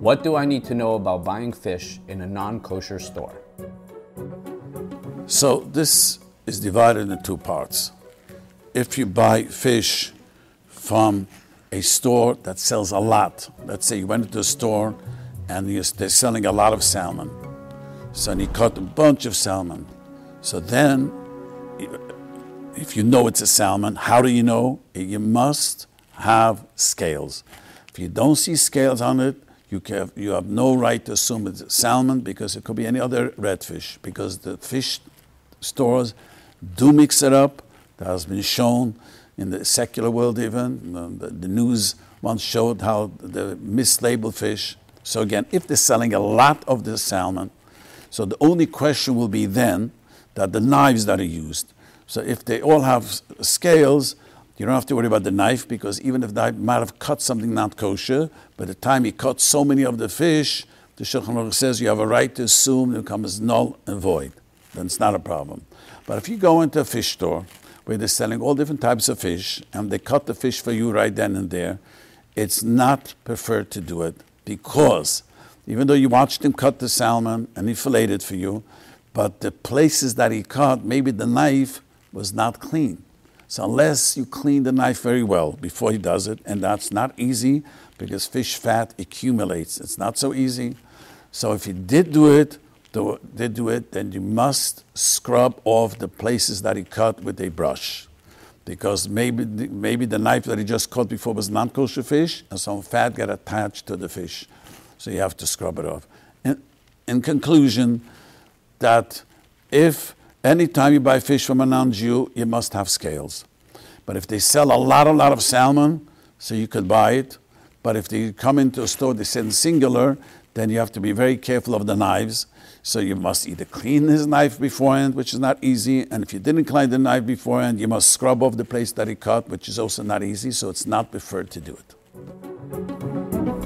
What do I need to know about buying fish in a non kosher store? So, this is divided into two parts. If you buy fish from a store that sells a lot, let's say you went into a store and they're selling a lot of salmon, so you caught a bunch of salmon. So then, if you know it's a salmon, how do you know? You must have scales. If you don't see scales on it, you, have, you have no right to assume it's salmon because it could be any other redfish because the fish stores do mix it up. That has been shown in the secular world even. Um, the, the news once showed how the mislabeled fish. So again, if they're selling a lot of the salmon, so the only question will be then that the knives that are used. So if they all have scales, you don't have to worry about the knife because even if they might have cut something not kosher, by the time he cut so many of the fish, the Shulchan Aruch says you have a right to assume it becomes null and void. Then it's not a problem. But if you go into a fish store where they're selling all different types of fish and they cut the fish for you right then and there, it's not preferred to do it because even though you watched him cut the salmon and he filleted it for you, but the places that he cut, maybe the knife was not clean. So unless you clean the knife very well before he does it, and that's not easy because fish fat accumulates. It's not so easy. So if you did do it, did do it, then you must scrub off the places that he cut with a brush. Because maybe maybe the knife that he just cut before was non kosher fish, and some fat got attached to the fish. So you have to scrub it off. In, in conclusion, that if Anytime you buy fish from a non Jew, you must have scales. But if they sell a lot, a lot of salmon, so you could buy it. But if they come into a store, they sell singular, then you have to be very careful of the knives. So you must either clean his knife beforehand, which is not easy, and if you didn't clean the knife beforehand, you must scrub off the place that he cut, which is also not easy, so it's not preferred to do it.